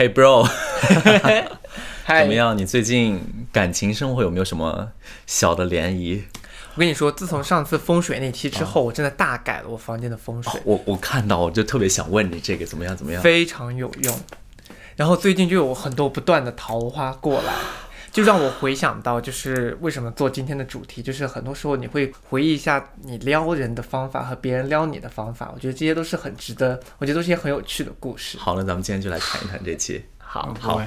Hey bro，嗨怎么？样？你最近感情生活有没有什么小的涟漪？我跟你说，自从上次风水那期之后，我真的大改了我房间的风水，我我看到我就特别想问你这个怎么样怎么样？非常有用。然后最近就有很多不断的桃花过来，就让我回想到，就是为什么做今天的主题，就是很多时候你会回忆一下你撩人的方法和别人撩你的方法，我觉得这些都是很值得，我觉得都是一些很有趣的故事。好了，咱们今天就来谈一谈这期。好，好，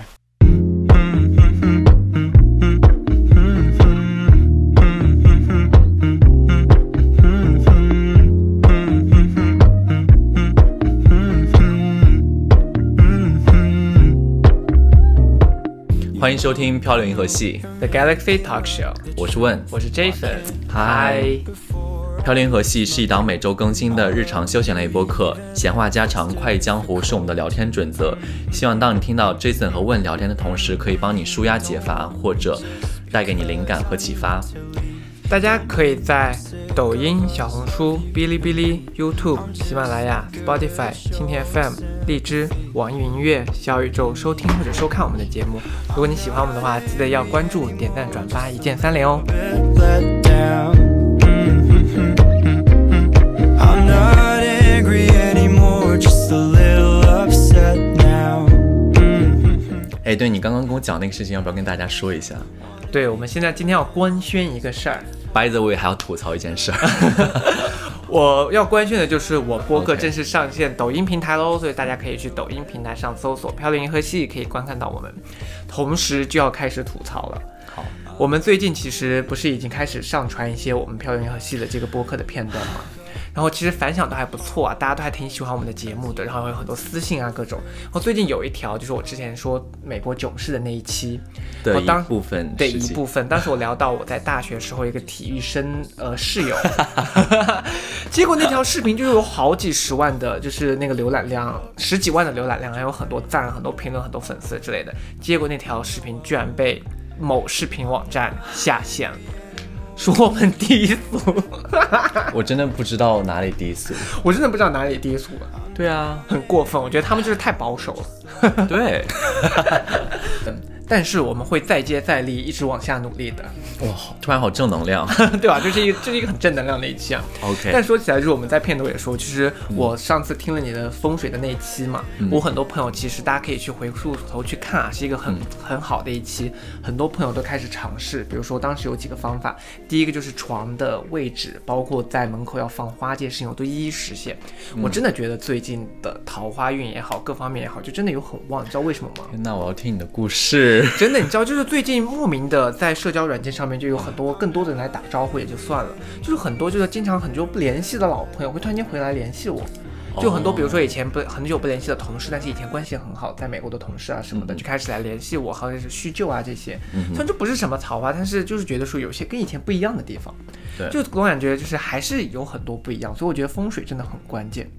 欢迎收听《漂流银河系》，The Galaxy Talk Show，我是问。我是 Jason，嗨嗨，漂流银河系是一档每周更新的日常休闲类播客，闲话家常、快意江湖是我们的聊天准则。希望当你听到 Jason 和问聊天的同时，可以帮你舒压解乏，或者带给你灵感和启发。大家可以在抖音、小红书、哔哩哔哩、YouTube、喜马拉雅、Spotify、蜻蜓 FM、荔枝、网易云音乐、小宇宙收听或者收看我们的节目。如果你喜欢我们的话，记得要关注、点赞、转发，一键三连哦。哎，对你刚刚跟我讲那个事情，要不要跟大家说一下对，我们现在今天要官宣一个事儿，？By the way，还要吐槽一件事儿。我要官宣的就是我播客正式上线抖音平台喽，所以大家可以去抖音平台上搜索“漂流银河系”，可以观看到我们。同时就要开始吐槽了。好，我们最近其实不是已经开始上传一些我们漂流银河系的这个播客的片段吗？然后其实反响都还不错啊，大家都还挺喜欢我们的节目的，然后有很多私信啊各种。然后最近有一条就是我之前说美国囧事的那一期的一部分对一部分，当时我聊到我在大学时候一个体育生呃室友，结果那条视频就有好几十万的，就是那个浏览量，十几万的浏览量，还有很多赞、很多评论、很多粉丝之类的。结果那条视频居然被某视频网站下线了，说我们低俗，我真的不知道哪里低俗。我真的不知道哪里低俗了，对啊，很过分。我觉得他们就是太保守了。对，但是我们会再接再厉，一直往下努力的，哇，突然好正能量。对吧？这是一个这是一个很正能量的一期啊。OK，但说起来，就是我们在片头也说，其实我上次听了你的风水的那一期嘛，我很多朋友其实大家可以去回溯头去看啊，是一个很、很好的一期，很多朋友都开始尝试。比如说当时有几个方法，第一个就是床的位置，包括在门口要放花这些事情，我都一一实现。我真的觉得最近的桃花运也好，各方面也好，就真的有很旺，你知道为什么吗？那我要听你的故事。真的，你知道，就是最近莫名的在社交软件上面就有很多更多的人来打招呼，也就算了，就是很多就是经常很久不联系的老朋友会突然间回来联系我。就很多，比如说以前不很久不联系的同事，但是以前关系很好，在美国的同事啊什么的，就开始来联系我，好像是叙旧啊这些。虽然这不是什么桃花，但是就是觉得说有些跟以前不一样的地方，对就总感觉就是还是有很多不一样，所以我觉得风水真的很关键。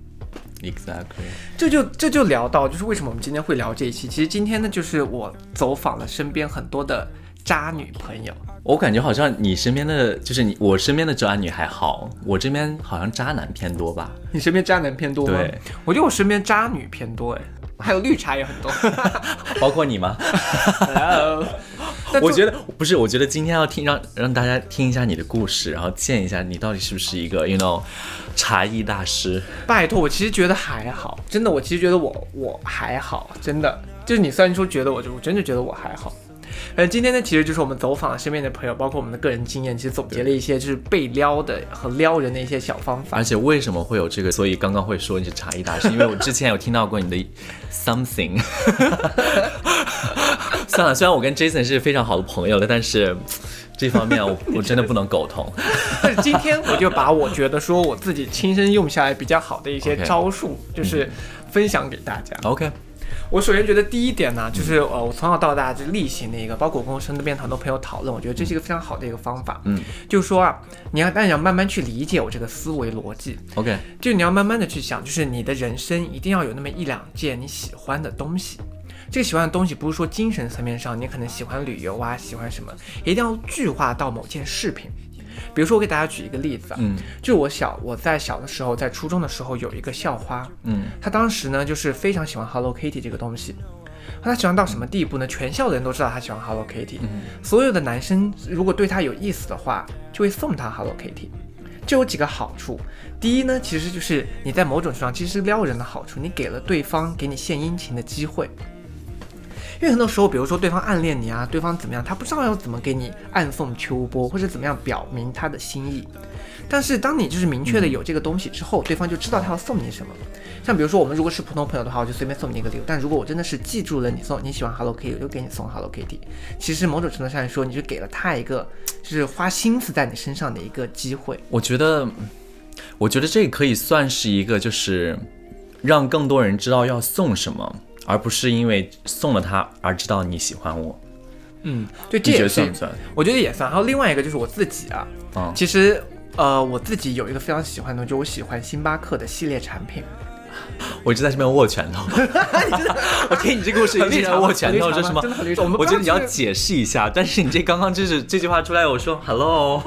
Exactly。这就这就聊到，就是为什么我们今天会聊这一期。其实今天呢，就是我走访了身边很多的渣女朋友。我感觉好像你身边的，就是你我身边的渣女还好，我这边好像渣男偏多吧？你身边渣男偏多吗？对，我觉得我身边渣女偏多，哎，还有绿茶也很多。包括你吗？我觉得不是，我觉得今天要听让让大家听一下你的故事，然后见一下你到底是不是一个 you know 茶艺大师。拜托，我其实觉得还好，真的，我其实觉得我我还好，真的，就是你虽然说觉得我，就我真的觉得我还好。呃，今天呢，其实就是我们走访身边的朋友，包括我们的个人经验，其实总结了一些就是被撩的和撩人的一些小方法而。且为什么会有这个？所以刚刚会说你是茶艺大师，因为我之前有听到过你的 something。算了，虽然我跟 Jason 是非常好的朋友了，但是这方面我我真的不能苟同。但是今天我就把我觉得说我自己亲身用下来比较好的一些招数，就是分享给大家。OK，我首先觉得第一点呢，就是呃，我从小到大就例行的一个，包括我跟我身边很多朋友讨论，我觉得这是一个非常好的一个方法。嗯，就是说啊，你要但你要慢慢去理解我这个思维逻辑，OK，就你要慢慢的去想，就是你的人生一定要有那么一两件你喜欢的东西。这个喜欢的东西不是说精神层面上，你可能喜欢旅游啊，喜欢什么，一定要具化到某件饰品。比如说，我给大家举一个例子啊，嗯就我小我在小的时候，在初中的时候有一个校花，嗯她当时呢就是非常喜欢 Hello Kitty 这个东西，他喜欢到什么地步呢？全校的人都知道他喜欢 Hello Kitty，、嗯所有的男生如果对他有意思的话，就会送他 Hello Kitty。这有几个好处，第一呢，其实就是你在某种程度上其实是撩人的好处，你给了对方给你献殷勤的机会。因为很多时候，比如说对方暗恋你啊，对方怎么样，他不知道要怎么给你暗送秋波，或者怎么样表明他的心意。但是当你就是明确的有这个东西之后，对方就知道他要送你什么。像比如说我们如果是普通朋友的话，我就随便送你一个礼物。但如果我真的是记住了你送你喜欢 Hello Kitty，我就给你送 Hello Kitty。其实某种程度上来说，你就给了他一个就是花心思在你身上的一个机会。我觉得，我觉得这可以算是一个，就是让更多人知道要送什么，而不是因为送了它而知道你喜欢我。嗯，对，这也算不算？我觉得也算。还有另外一个就是我自己啊，嗯其实呃我自己有一个非常喜欢的，就是我喜欢星巴克的系列产品。我一直在这边握拳头。我听你这个故事一直在握拳头，这什么我觉得你要解释一下，但是你这刚刚就是这句话出来，我说 hello，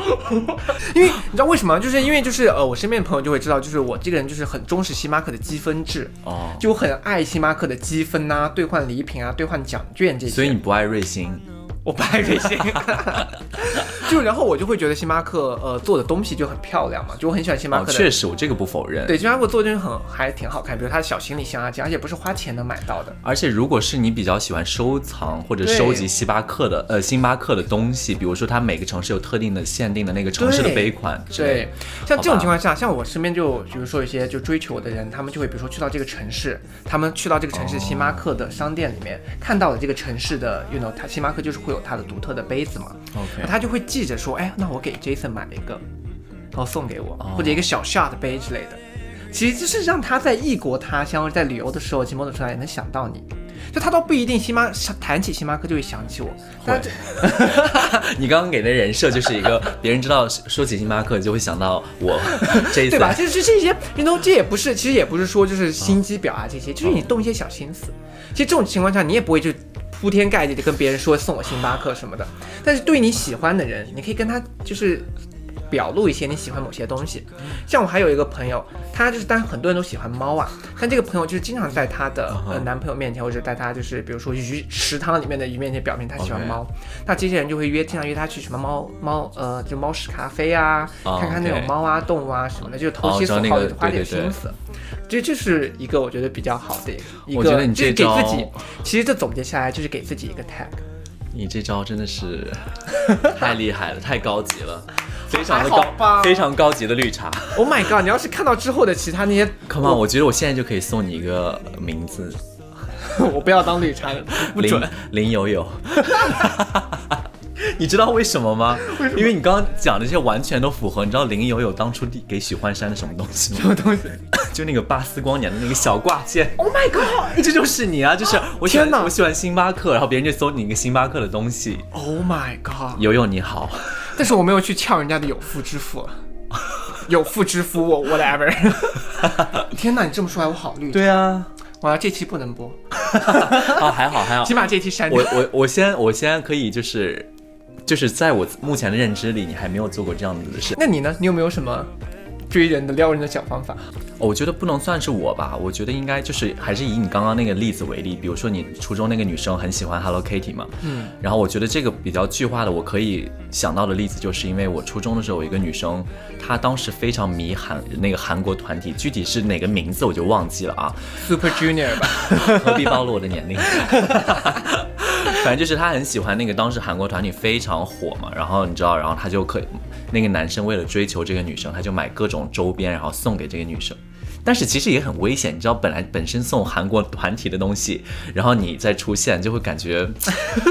因为你知道为什么？就是因为就是呃，我身边的朋友就会知道，就是我这个人就是很忠实星巴克的积分制，哦，就很爱星巴克的积分呐、兑换礼品啊、兑换奖券这些。所以你不爱瑞幸。我不爱瑞幸，就然后我就会觉得星巴克呃做的东西就很漂亮嘛，就我很喜欢星巴哦克，的。确实，我这个不否认。对，星巴克做的东西很还挺好看，比如它的小行李箱啊，这而且不是花钱能买到的。而且，如果是你比较喜欢收藏或者收集星巴克的呃星巴克的东西，比如说它每个城市有特定的限定的那个城市的对杯款之类对，，像这种情况下，像我身边就比如说一些就追求我的人，他们就会比如说去到这个城市，他们去到这个城市星巴克的商店里面，看到了这个城市的，you know，它星巴克就是会有它的独特的杯子嘛，OK，他就会记着说，哎，那我给 Jason 买一个，然后送给我，哦或者一个小 shot 杯之类的。其实就是让他在异国他乡，在旅游的时候，其实某种程度上也能想到你。就他倒不一定星巴谈起星巴克就会想起我，但这 你刚刚给的人设就是一个别人知道说起星巴克就会想到我这一次对吧？就是这一些运动，这也不是，其实也不是说就是心机婊啊这些，就是你动一些小心思。其实这种情况下，你也不会就铺天盖地的跟别人说送我星巴克什么的。但是对你喜欢的人，你可以跟他就是表露一些你喜欢某些东西。像我还有一个朋友，他就是，但很多人都喜欢猫啊，但这个朋友就是经常在她的呃男朋友面前，或者在她就是比如说鱼池塘里面的鱼面前表明他喜欢猫。那这些人就会约，经常约他去什么猫猫呃，就猫屎咖啡啊，哦看看那种猫啊、动物啊什么的，就是投哦其所好，花点心思。这这是一个我觉得比较好的一个，我觉得你就是这招给自己，其实这总结下来就是给自己一个 tag。你这招真的是 太厉害了，太高级了，非常的高，非常高级的绿茶。Oh my god！你要是看到之后的其他那些，Come on，我觉得我现在就可以送你一个名字，我不要当绿茶了，不准。林有有。你知道为什么吗？因为你刚刚讲的这些完全都符合。你知道林有有当初给许幻山的什么东西吗？什么东西 就那个巴斯光年的那个小挂件。？Oh my god！这就是你啊！就是我喜欢天哪我喜欢星巴克，然后别人就搜你一个星巴克的东西。Oh my god！友友你好，但是我没有去撬人家的有妇之夫，有妇之夫我 whatever。天哪，你这么说来我好绿。，对啊，我要这期不能播，啊还好还好起，码这期删掉我。我我先我先可以就是就是在我目前的认知里，你还没有做过这样子的事。那你呢？你有没有什么追人的、撩人的小方法？我觉得不能算是我吧，我觉得应该就是还是以你刚刚那个例子为例，比如说你初中那个女生很喜欢 Hello Kitty 嘛，嗯，然后我觉得这个比较具化的，我可以想到的例子，就是因为我初中的时候有一个女生，她当时非常迷韩那个韩国团体，具体是哪个名字我就忘记了啊，Super Junior 吧，何必暴露我的年龄？反正就是他很喜欢那个当时韩国团体非常火嘛，然后你知道，然后他就可以那个男生为了追求这个女生，他就买各种周边，然后送给这个女生。但是其实也很危险，你知道，本来本身送韩国团体的东西，然后你再出现，就会感觉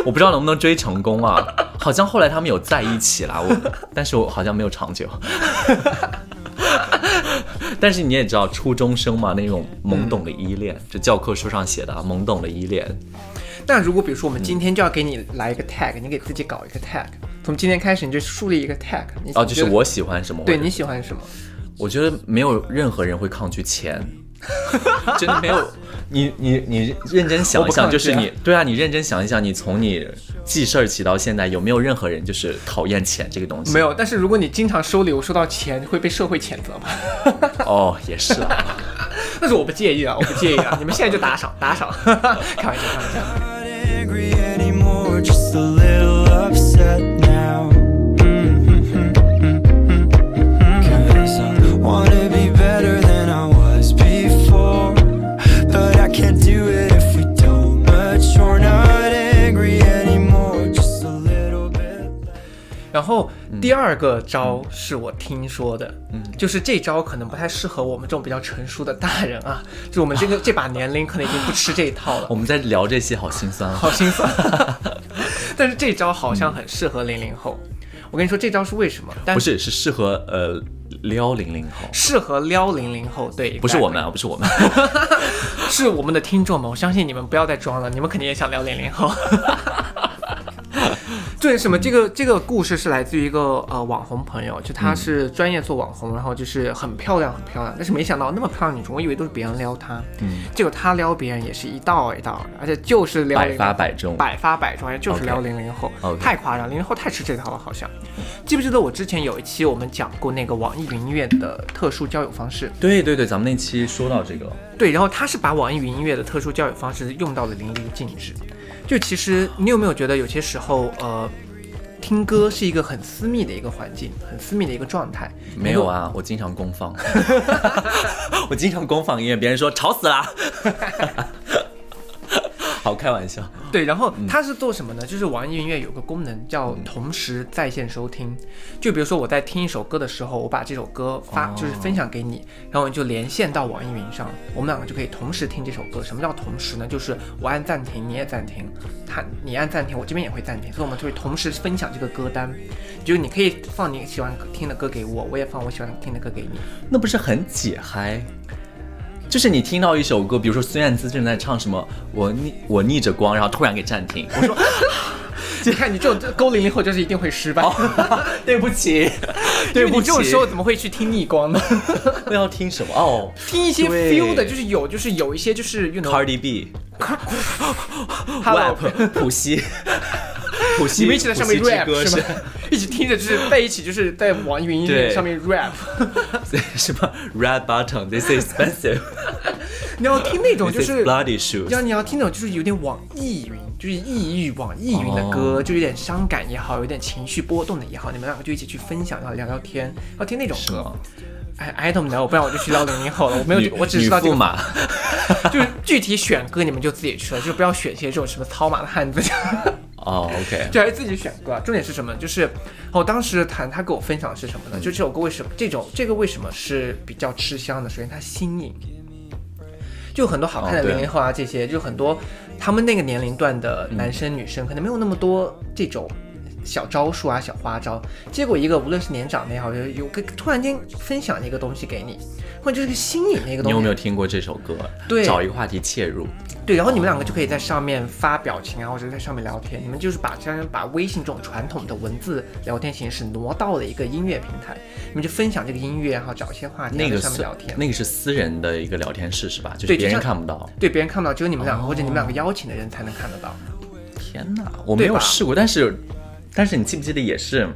我不知道能不能追成功啊。好像后来他们有在一起啦，我但是我好像没有长久。但是你也知道，初中生嘛，那种懵懂的依恋，这教科书上写的啊，懵懂的依恋。那如果比如说我们今天就要给你来一个 tag，你给自己搞一个 tag，从今天开始你就树立一个 tag。你哦，就是我喜欢什么，对你喜欢什么？我觉得没有任何人会抗拒钱，真的没有。你你你认真想一想，就是你对啊，你认真想一想，你从你记事儿起到现在，有没有任何人就是讨厌钱这个东西？没有，但是如果你经常收礼物收到钱，会被社会谴责吗？哦，也是啊。但是我不介意啊，我不介意啊，你们现在就打赏打赏，开玩笑开玩笑。every 然后第二个招是我听说的，嗯，就是这招可能不太适合我们这种比较成熟的大人啊，就我们这个这把年龄可能已经不吃这一套了我，们在聊这些好心酸啊。好心酸。但是这招好像很适合零零后。我跟你说这招是为什么？但不是，是适合呃撩零零后，适合撩零零后，对，不是我们啊，不是我们。是我们的听众们，我相信你们不要再装了，你们肯定也想撩零零后。对，什么？这个这个故事是来自于一个呃网红朋友，就她是专业做网红，然后就是很漂亮很漂亮，但是没想到那么漂亮女生，我以为都是别人撩她，嗯，结果她撩别人也是一道一道的，而且就是撩百零发百中。百发百中，而且就是撩零零后太夸张，零零后太吃这套了，好像。记不记得我之前有一期我们讲过那个网易云音乐的特殊交友方式？对对对，咱们那期说到这个了，对，然后他是把网易云音乐的特殊交友方式用到了淋漓尽致。就其实你有没有觉得有些时候，呃，听歌是一个很私密的一个环境，很私密的一个状态？没有啊，我经常公放，我经常公放音乐，别人说吵死啦。好，开玩笑。对，然后它是做什么呢？就是网易云音乐有个功能叫同时在线收听。就比如说我在听一首歌的时候，我把这首歌发、就是分享给你，然后你就连线到网易云上，我们两个就可以同时听这首歌。什么叫同时呢？就是我按暂停，你也暂停，他你按暂停，我这边也会暂停，所以我们就会同时分享这个歌单。就是你可以放你喜欢听的歌给我，我也放我喜欢听的歌给你。那不是很解嗨？就是你听到一首歌，比如说孙燕姿正在唱什么“我逆我逆着光”，然后突然给暂停，我说 你看你这种勾零零后就是一定会失败。对不起，对不起，你这种时候怎么会去听逆光呢？那要听什么？哦听一些 feel 的，就是有，就是有一些就是，you know，，Cardi B、Hello Rap、普希、普希，你们一起在上面 rap 歌是吗？一起听着，就是 在一起，就是在网易云音乐上面 rap。是什么 Red Button This is expensive，你要听那种就是，bloody 要 shoes。你要听那种就是有点网易云，就是抑郁网易云的歌，哦就有点伤感也好，有点情绪波动的也好，你们两个就一起去分享，然后聊聊天，要听那种歌。哎，I don't know，不然我就去撩零零后了。我没有，我只知道这个，就是具体选歌你们就自己去了，就不要选些这种什么操马的汉子。哦，OK，就还是自己选歌啊。重点是什么？就是我当时谈他给我分享的是什么呢？就这首歌为什么这种这个为什么是比较吃香的？首先它新颖，就很多好看的零零后啊，这些就很多他们那个年龄段的男生女生可能没有那么多这种。小招数啊，小花招，结果一个无论是年长的也好，有有个突然间分享一个东西给你，或者就是个新颖的一个东西，你有没有听过这首歌？对找一个话题切入。对，然后你们两个就可以在上面发表情啊，或者在上面聊天。你们就是把相当于把微信这种传统的文字聊天形式挪到了一个音乐平台，你们就分享这个音乐，然后找一些话题上面聊天。那个是私人的一个聊天室是吧？就别人看不到。对别人看不到，只有你们两个、或者你们两个哦邀请的人才能看得到。天哪，我没有试过，但是但是你记不记得也是。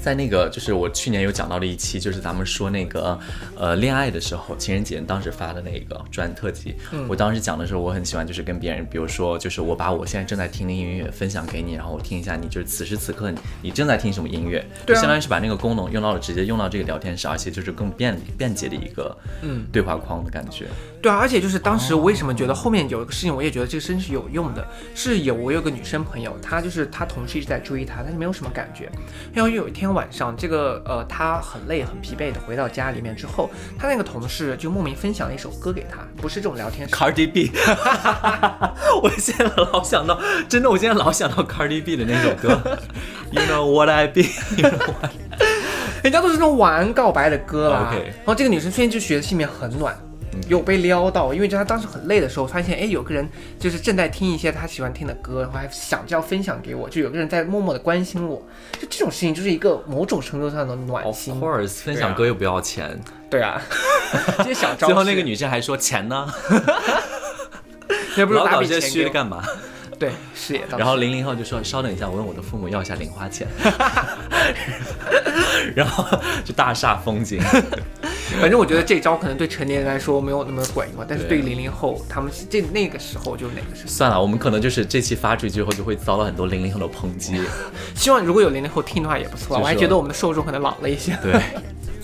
在那个，就是我去年有讲到了一期，就是咱们说那个，呃，恋爱的时候，情人节当时发的那个专特辑。嗯我当时讲的时候，我很喜欢，就是跟别人，比如说，就是我把我现在正在听的音乐分享给你，然后我听一下你就是此时此刻你你正在听什么音乐，就相当于是把那个功能用到了，直接用到这个聊天室，而且就是更便便捷的一个嗯对话框的感觉。对啊，而且就是当时我为什么觉得后面有一个事情，我也觉得这个真是有用的，是有我有个女生朋友，她就是她同事一直在追她，但是没有什么感觉。然后有一天晚上，这个呃她很累很疲惫的回到家里面之后，她那个同事就莫名分享了一首歌给她，不是这种聊天。Cardi B，我现在老想到，真的，我现在老想到 Cardi B 的那首歌，You know what I what 人家都是那种晚安告白的歌啦。OK 然后这个女生瞬间就觉得心里面很暖，有被撩到，因为就他当时很累的时候，发现哎有个人就是正在听一些他喜欢听的歌，然后还想着要分享给我，就有个人在默默的关心我，就这种事情就是一个某种程度上的暖心 Of 心。course，分享歌又不要钱，对啊，这些小招。最后那个女生还说钱呢，也不是老打笔钱搞这些虚给我的干嘛？对，是也倒是。然后零零后就说稍等一下，我问我的父母要一下零花钱，然后就大煞风景。反正我觉得这招可能对成年人来说没有那么管用，但是对于对零零后，他们这那个时候就是那个时候。算了，我们可能就是这期发出去之后就会遭到很多零零后的抨击。希望如果有零零后听的话也不错，我还觉得我们的受众可能老了一些。对，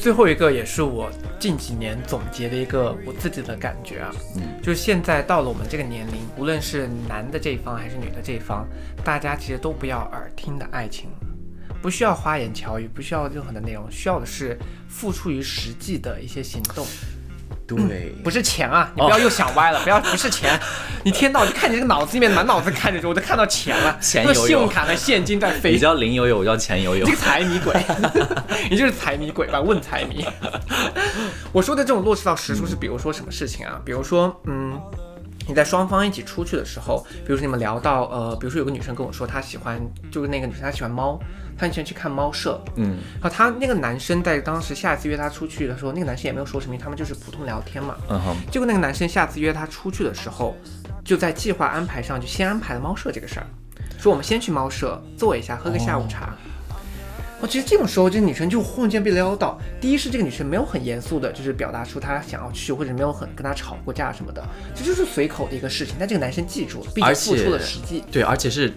最后一个也是我近几年总结的一个我自己的感觉啊，嗯。就是现在到了我们这个年龄，无论是男的这一方还是女的这一方，大家其实都不要耳听的爱情，不需要花言巧语，不需要任何的内容，需要的是付出于实际的一些行动，对，不是钱啊！你不要又想歪了，不要不是钱，你天到就看你这个脑子里面满脑子看着，我都看到钱了，钱那个有有信用卡和现金在飞你。叫林有有，我叫钱有有你这。个财迷鬼，你就是财迷鬼吧？问财迷。我说的这种落实到实处是，比如说什么事情啊？比如说，嗯，你在双方一起出去的时候，比如说你们聊到，呃，比如说有个女生跟我说她喜欢，就是那个女生她喜欢猫，她很喜欢去看猫舍。嗯，然后他那个男生在当时下一次约他出去的时候，那个男生也没有说什么，他们就是普通聊天嘛。嗯哼，结果那个男生下次约他出去的时候，就在计划安排上就先安排了猫舍这个事儿，说我们先去猫舍坐一下，喝个下午茶。我其实这种时候，这女生就忽然间被撩到。第一是这个女生没有很严肃的，就是表达出她想要去，或者没有很跟她吵过架什么的，这就是随口的一个事情。但这个男生记住了，并且付出了实际。对，而且是。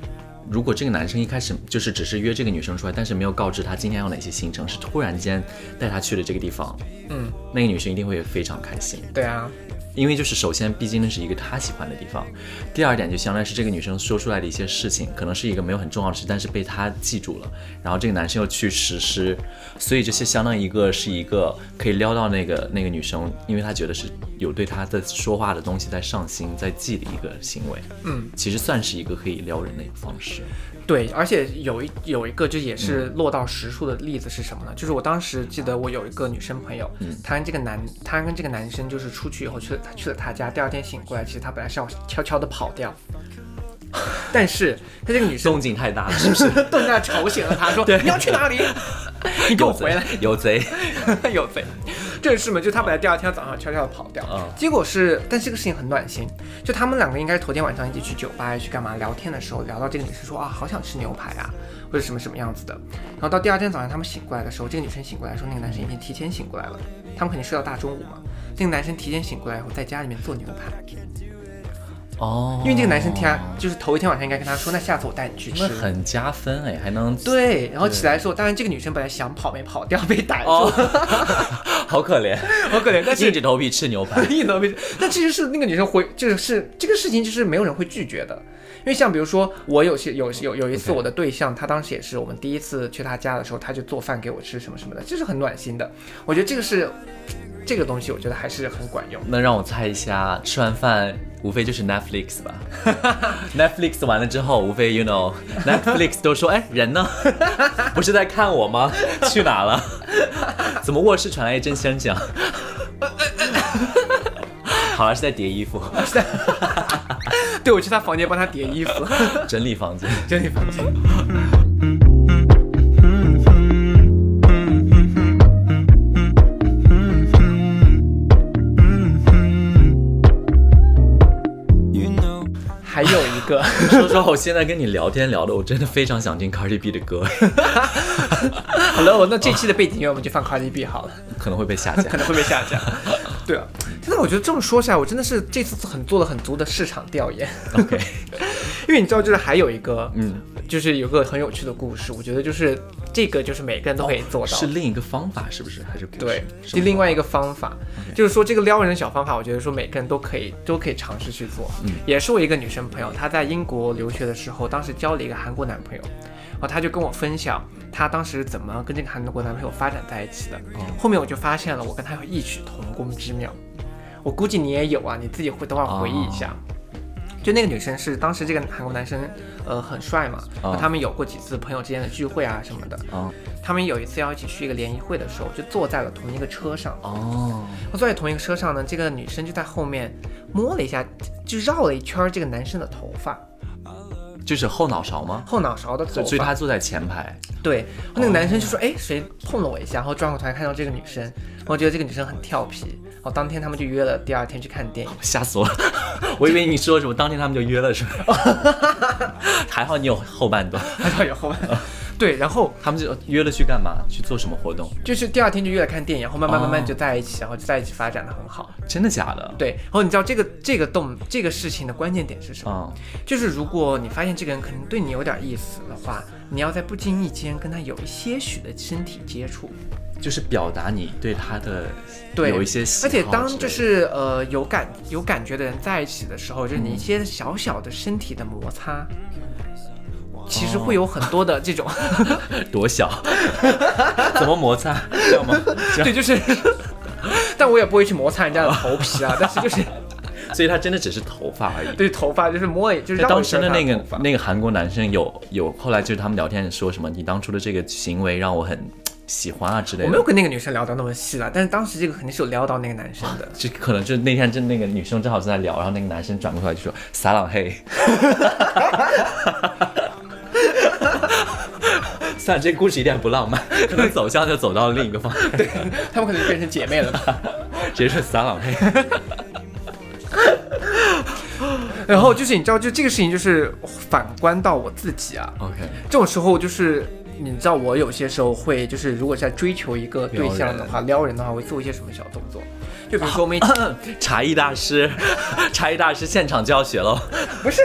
如果这个男生一开始就是只是约这个女生出来，但是没有告知她今天有哪些行程，是突然间带她去了这个地方，嗯，那个女生一定会非常开心。对啊，因为就是首先，毕竟那是一个他喜欢的地方。第二点，就相当于是这个女生说出来的一些事情，可能是一个没有很重要的事，但是被他记住了，然后这个男生又去实施，所以这些相当于一个是一个可以撩到那个那个女生，因为他觉得是有对他的说话的东西在上心，在记的一个行为。嗯，其实算是一个可以撩人的一个方式。对，而且有一有一个就也是落到实处的例子是什么呢？就是我当时记得我有一个女生朋友，嗯她跟这个男，她跟这个男生就是出去以后去了，她去了他家，第二天醒过来，其实她本来是要悄悄的跑掉，但是她这个女生动静太大了，是不是？动静吵醒了她，说你要去哪里？你给我回来！有贼！有贼，这是嘛？就他本来第二天早上悄悄的跑掉，嗯。结果是，但这个事情很暖心，就他们两个应该是头天晚上一起去酒吧去干嘛聊天的时候，聊到这个女生说啊，好想吃牛排啊，或者什么什么样子的，然后到第二天早上他们醒过来的时候，这个女生醒过来说，那个男生已经提前醒过来了，他们肯定睡到大中午嘛，那个男生提前醒过来以后，在家里面做牛排，哦，因为这个男生提他就是头一天晚上应该跟他说，那下次我带你去吃那。很加分哎，还能对，然后起来的时候，当然这个女生本来想跑没跑掉，被逮住，哦，好可怜，好可怜，但是硬着头皮吃牛排。硬着头皮。但其实是那个女生回，就是这个事情，就是没有人会拒绝的。因为像比如说，我有些有有有一次我的对象，他当时也是我们第一次去他家的时候，他就做饭给我吃什么什么的，这是很暖心的。我觉得这个是这个东西，我觉得还是很管用。那让我猜一下，吃完饭无非就是 Netflix 吧？Netflix 完了之后，无非 you know，Netflix 都说，哎，人呢？不是在看我吗？去哪了？怎么卧室传来一阵声响？好了，是在叠衣服，对，我去他房间帮他叠衣服，整理房间。整理房间。还有一个，说实话，我现在跟你聊天聊的，我真的非常想听 Cardi B 的歌，好了，那这期的背景音乐我们就放 Cardi B 好了。可能会被下架 可。能会被下架。对啊，现在，我觉得这么说下来，我真的是这次很做了很足的市场调研。OK，因为你知道，就是还有一个，嗯，就是有个很有趣的故事，我觉得就是这个就是每个人都可以做到。是另一个方法，是不是？还是对，是另外一个方法，就是说这个撩人的小方法，我觉得说每个人都可以都可以尝试去做。嗯也是我一个女生朋友，她在英国留学的时候，当时交了一个韩国男朋友，然后她就跟我分享她当时怎么跟这个韩国男朋友发展在一起的。哦后面我就发现了，我跟他有异曲同工之妙。我估计你也有啊，你自己会等会儿回忆一下。就那个女生是当时这个韩国男生，呃，很帅嘛，哦他们有过几次朋友之间的聚会啊什么的。哦他们有一次要一起去一个联谊会的时候，就坐在了同一个车上。哦，我坐在同一个车上呢，这个女生就在后面摸了一下，就绕了一圈儿这个男生的头发，就是后脑勺吗？后脑勺的头所以发。所以他坐在前排。对，那个男生就说：“哎，谁碰了我一下？”然后转过头来看到这个女生，我觉得这个女生很调皮。然后当天他们就约了第二天去看电影。吓死我了！我以为你说什么，当天他们就约了是吧？还好你有后半段。还好有后半。对，然后他们就约了去干嘛？去做什么活动？就是第二天就约了看电影，然后慢慢慢慢哦就在一起，然后就在一起发展的很好。真的假的？对，然后你知道这个这个动这个事情的关键点是什么？嗯，就是如果你发现这个人可能对你有点意思的话，你要在不经意间跟他有一些许的身体接触。就是表达你对他的对，有一些喜而且当就是呃有感有感觉的人在一起的时候，就是你一些小小的身体的摩擦。其实会有很多的这种，多小，怎么摩擦？这样吗？对，就是，但我也不会去摩擦人家的头皮啊，但是就是所以他真的只是头发而已。对头发，就是摸，就是那当时的那个那个韩国男生有有后来就是他们聊天说什么，你当初的这个行为让我很喜欢啊之类的。我没有跟那个女生聊到那么细了，但是当时这个肯定是有撩到那个男生的。就可能就那天就那个女生正好正在聊，然后那个男生转过头来就说撒朗嘿。算了，这故事一点也不浪漫，可能走向就走到了另一个方向，对，他们可能就变成姐妹了吧？直接是撒朗嘿。然后就是你知道，就这个事情就是反观到我自己啊，OK，这种时候就是你知道，我有些时候会就是如果在追求一个对象的话，撩人的话，会做一些什么小动作？就比如说我们 茶艺大师，茶艺大师现场教学喽。不是，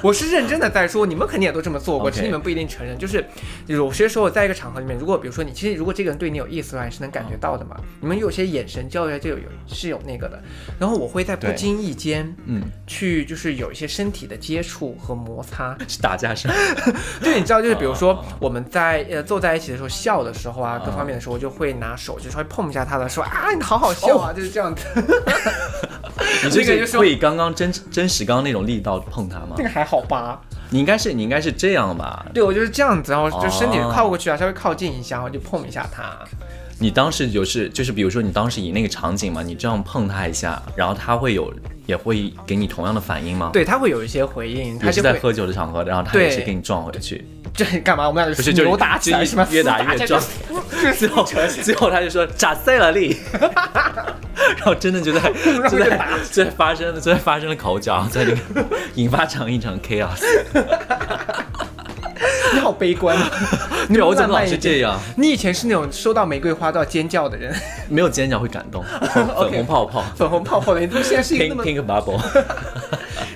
我是认真的在说，你们肯定也都这么做过只是你们不一定承认。就是有些时候在一个场合里面，如果比如说你其实如果这个人对你有意思的话，你是能感觉到的嘛。你们有些眼神交流就有是有那个的。然后我会在不经意间，嗯，去就是有一些身体的接触和摩擦。是打架声。就你知道，就是比如说我们在呃坐在一起的时候笑的时候啊，各方面的时候，我就会拿手就稍微碰一下他的，说啊你好好笑啊，就是这样子。你这个就是会以刚刚真真实刚刚那种力道碰他吗这？个还好吧？你应该是你应该是这样吧？对，我就是这样子，然后就身体哦靠过去啊，稍微靠近一下，然后就碰一下他。你当时就是就是比如说你当时以那个场景嘛，你这样碰他一下，然后他会有也会给你同样的反应吗？，对他会有一些回应，他就是在喝酒的场合，然后他也是给你撞回去，这干嘛？我们俩不是就是扭打起是？越打越壮 最后 最后他就说炸碎了力，然后真的就在就在就在发生了就在发生了口角，在那个引发场一场 chaos。你好悲观啊！你对，我怎么老是这样？你以前是那种收到玫瑰花都要尖叫的人，没有尖叫会感动，粉粉红泡泡粉红泡泡的，你怎么现在是一个，pink 那么，pink bubble。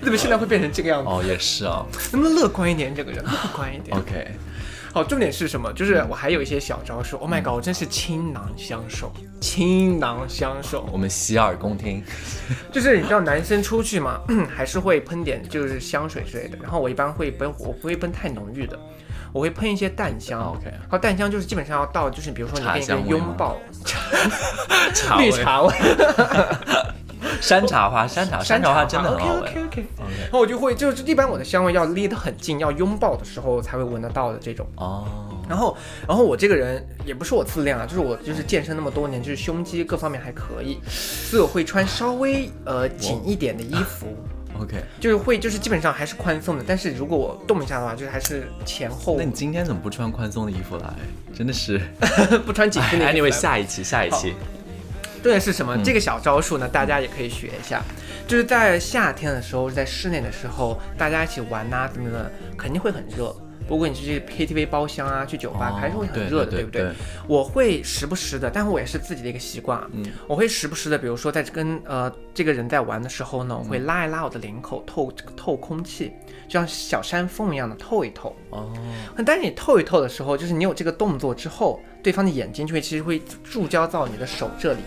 你怎么现在会变成这个样子？哦，也是啊。能不能乐观一点？这个人乐观一点。OK，好，重点是什么？就是我还有一些小招数。Oh my god，我真是倾囊相授，倾囊相授。我们洗耳恭听。就是你知道男生出去嘛，还是会喷点就是香水之类的。然后我一般会喷，我不会喷太浓郁的，我会喷一些淡香。哦 OK 然后淡香就是基本上要到，就是比如说你跟一个拥抱，茶味 绿茶味，山茶花，山茶山茶花真的很好 OK 闻。OK OK。然后我就会就是一般我的香味要离得很近，要拥抱的时候才会闻得到的这种。哦，然后，然后我这个人也不是我自恋啊，就是我就是健身那么多年，就是胸肌各方面还可以，所以我会穿稍微呃紧一点的衣服，OK，就是会就是基本上还是宽松的，但是如果我动一下的话，就是还是前后那你今天怎么不穿宽松的衣服来？真的是。不穿紧身的衣服 Anyway，下一期，下一期。重点是什么？这个小招数呢，大家也可以学一下。就是在夏天的时候，在室内的时候，大家一起玩呐、怎么的，肯定会很热。不过你去 KTV 包厢啊，去酒吧，哦还是会很热的，不对对对我会时不时的，但我也是自己的一个习惯啊，嗯我会时不时的，比如说在跟呃这个人在玩的时候呢，我嗯会拉一拉我的领口，透透空气，就像小山峰一样的透一透。哦，但是你透一透的时候，就是你有这个动作之后，对方的眼睛就会其实会注焦到你的手这里。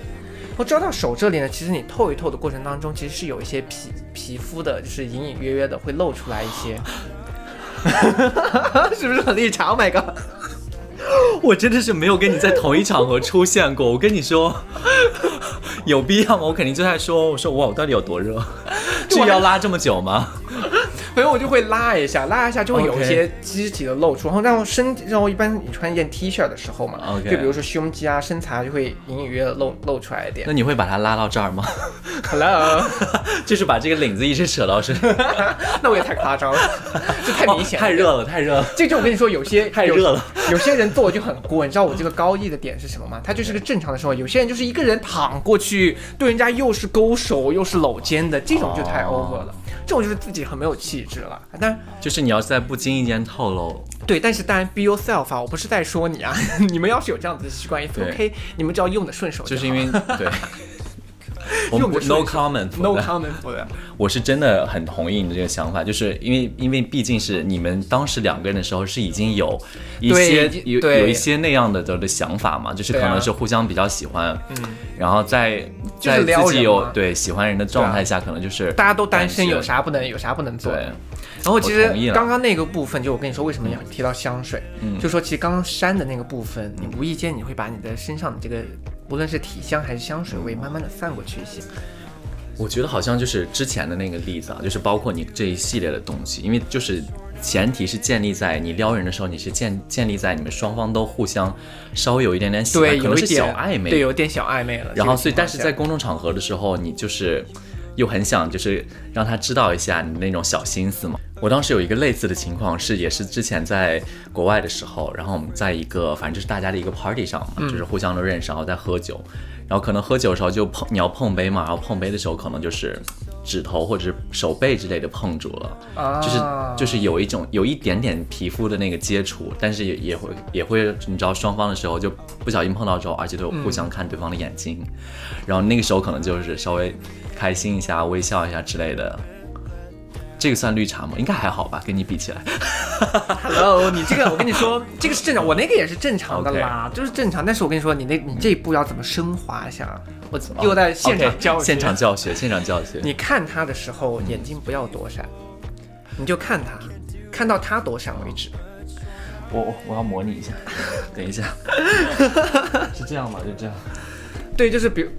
我抓到手这里呢，其实你透一透的过程当中，其实是有一些皮皮肤的，就是隐隐约约的会露出来一些，是不是很绿茶？Oh my god！我真的是没有跟你在同一场合出现过。我跟你说，有必要吗？我肯定就在说，我说哇，我到底有多热？至于要拉这么久吗？反正我就会拉一下，拉一下就会有一些肢体的露出，然后让身，然后一般你穿一件 T 恤的时候嘛就比如说胸肌啊、身材啊就会隐隐约约地露露出来一点那。你会把它拉到这儿吗？Hello，就是把这个领子一直扯到身，那我也太夸张了，这太明显了，哦太热了，太热了。这就我跟你说，有些 太热了有，有些人做就很过。你知道我这个高义的点是什么吗？他就是个正常的生活。有些人就是一个人躺过去，对人家又是勾手又是搂肩的，这种就太哦 over 了。这种就是自己很没有气致了。但就是你要在不经意间透露，对，但是当然 be yourself 啊，我不是在说你啊，你们要是有这样子的习惯也 OK，你们只要用的顺手好，就是因为对，我们不 no comment no comment for that。我是真的很同意你的这个想法，就是因为因为毕竟是你们当时两个人的时候是已经有一些对有有一些那样的的的想法嘛，就是可能是互相比较喜欢，嗯，然后在在自己有对喜欢人的状态下，可能就是大家都单身，有啥不能有啥不能做？对。然后其实刚刚那个部分，就我跟你说为什么要提到香水，嗯。就说其实刚刚删的那个部分，你无意间你会把你的身上的这个无论是体香还是香水味，慢慢的散过去一些。我觉得好像就是之前的那个例子啊，就是包括你这一系列的东西，因为就是前提是建立在你撩人的时候，你是建建立在你们双方都互相稍微有一点点喜欢，对，可能是有一点小暧昧，对，有点小暧昧了。然后，所以，但是在公众场合的时候，你就是又很想就是让他知道一下你那种小心思嘛。我当时有一个类似的情况是，也是之前在国外的时候，然后我们在一个反正就是大家的一个 party 上嘛，嗯就是互相都认识，然后在喝酒，然后可能喝酒的时候就碰你要碰杯嘛，然后碰杯的时候可能就是指头或者是手背之类的碰住了，啊。就是就是有一种有一点点皮肤的那个接触，但是也也会也会你知道双方的时候就不小心碰到之后，而且都有互相看对方的眼睛，然后那个时候可能就是稍微开心一下、微笑一下之类的。这个算绿茶吗？应该还好吧，跟你比起来。Hello，你这个我跟你说，这个是正常，我那个也是正常的啦就是正常。但是我跟你说，你那你这一步要怎么升华一下？我又在现场教学现场教学，现场教学。你看他的时候，眼睛不要躲闪，你就看他，看到他躲闪为止。我我我要模拟一下，等一下，是这样吗？就这样。对，就是比如，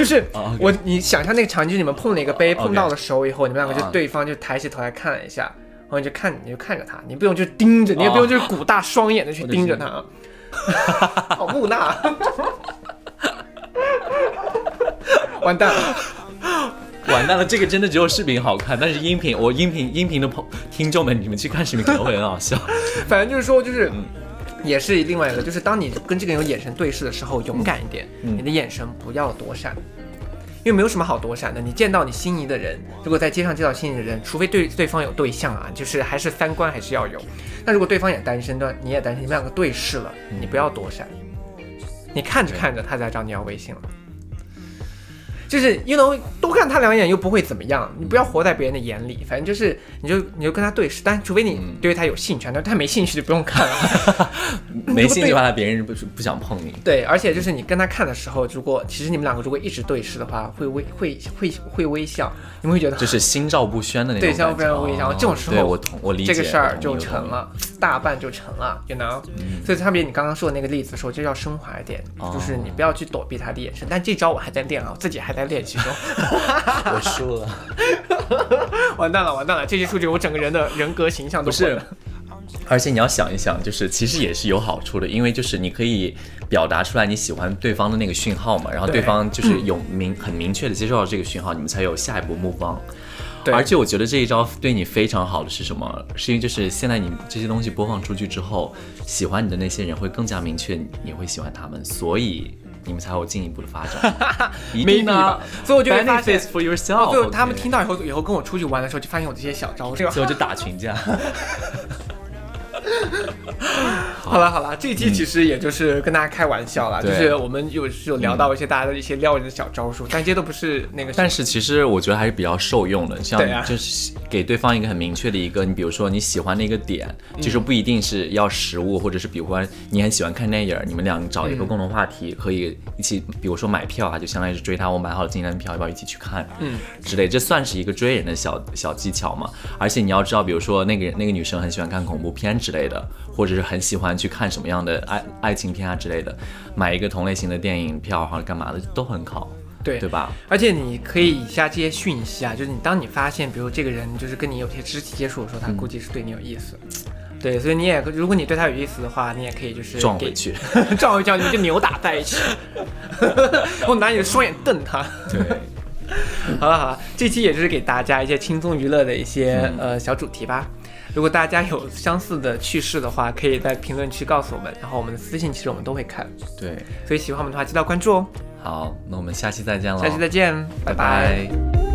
就是我你想象那个场景，你们碰了一个杯，碰到了手以后，你们两个就啊。对方就抬起头来看了一下，然后你就看你就看着他，你不用就盯着，你也不用就是鼓大双眼的去盯着天他，好木讷。完蛋了，完蛋了，这个真的只有视频好看，但是音频，我音频音频的朋听众们，你们去看视频可能会很好笑。反正就是说，就是嗯也是另外一个，就是当你跟这个人有眼神对视的时候，勇敢一点，嗯你的眼神不要躲闪，因为没有什么好躲闪的。你见到你心仪的人，如果在街上见到心仪的人，除非对对方有对象啊，就是还是三观还是要有。那如果对方也单身的，你也单身，你们两个对视了，你不要躲闪，你看着看着他在找你要微信了。就是，you know，多看他两眼又不会怎么样，你不要活在别人的眼里，反正就是，你就你就跟他对视，但除非你嗯对他有兴趣，那他没兴趣就不用看了。没兴趣的话，别人不不想碰你。对，而且就是你跟他看的时候，如果其实你们两个如果一直对视的话，会微会会会微笑，你们会觉得就是 心照不宣的那种对，感觉，像非常微笑，哦这种时候对我同我理解这个事儿就成了，大半就成了，you know。所以特别你刚刚说的那个例子的时候，就要升华一点，哦就是你不要去躲避他的眼神。但这招我还在练啊，我自己还在练习中。我输了。完蛋了，完蛋了！这些数据我整个人的人格形象都是。而且你要想一想，就是其实也是有好处的，因为就是你可以表达出来你喜欢对方的那个讯号嘛，然后对对方就是有明很明确的接受到这个讯号，你们才有下一步 move on。对而且我觉得这一招对你非常好的是什么？是因为就是现在你这些东西播放出去之后，喜欢你的那些人会更加明确你会喜欢他们，所以你们才有进一步的发展。一定的吧，所以我就会发现 for yourself。最后他们听到以后，以后跟我出去玩的时候，就发现我这些小招数。所以我就打群架。好了好了，这一期其实也就是跟大家开玩笑啦，就是我们有有聊到一些大家的一些撩人的小招数，但这些都不是那个。但是其实我觉得还是比较受用的，像就是给对方一个很明确的一个，你比如说你喜欢的一个点，就是不一定是要食物，或者是比如说你很喜欢看电影，你们俩找一个共同话题，可以一起，比如说买票啊，就相当于是追他，我买好了今天的票，要不要一起去看？嗯，之类，这算是一个追人的小小技巧嘛。而且你要知道，比如说那个人那个女生很喜欢看恐怖片之类的，或者是很喜欢去看什么样的爱爱情片啊之类的，买一个同类型的电影票或者干嘛的都很好，对对吧？而且你可以以下这些讯息啊，就是你当你发现，比如这个人就是跟你有些肢体接触的时候，他估计是对你有意思。对，所以你也如果你对他有意思的话，你也可以就是撞回去，撞回去，你们就扭打在一起，我拿你的双眼瞪他。对。好了好了，这期也就是给大家一些轻松娱乐的一些、呃小主题吧。如果大家有相似的趣事的话，可以在评论区告诉我们，然后我们的私信其实我们都会看。对，所以喜欢我们的话，记得关注哦。好，那我们下期再见了，下期再见，拜拜拜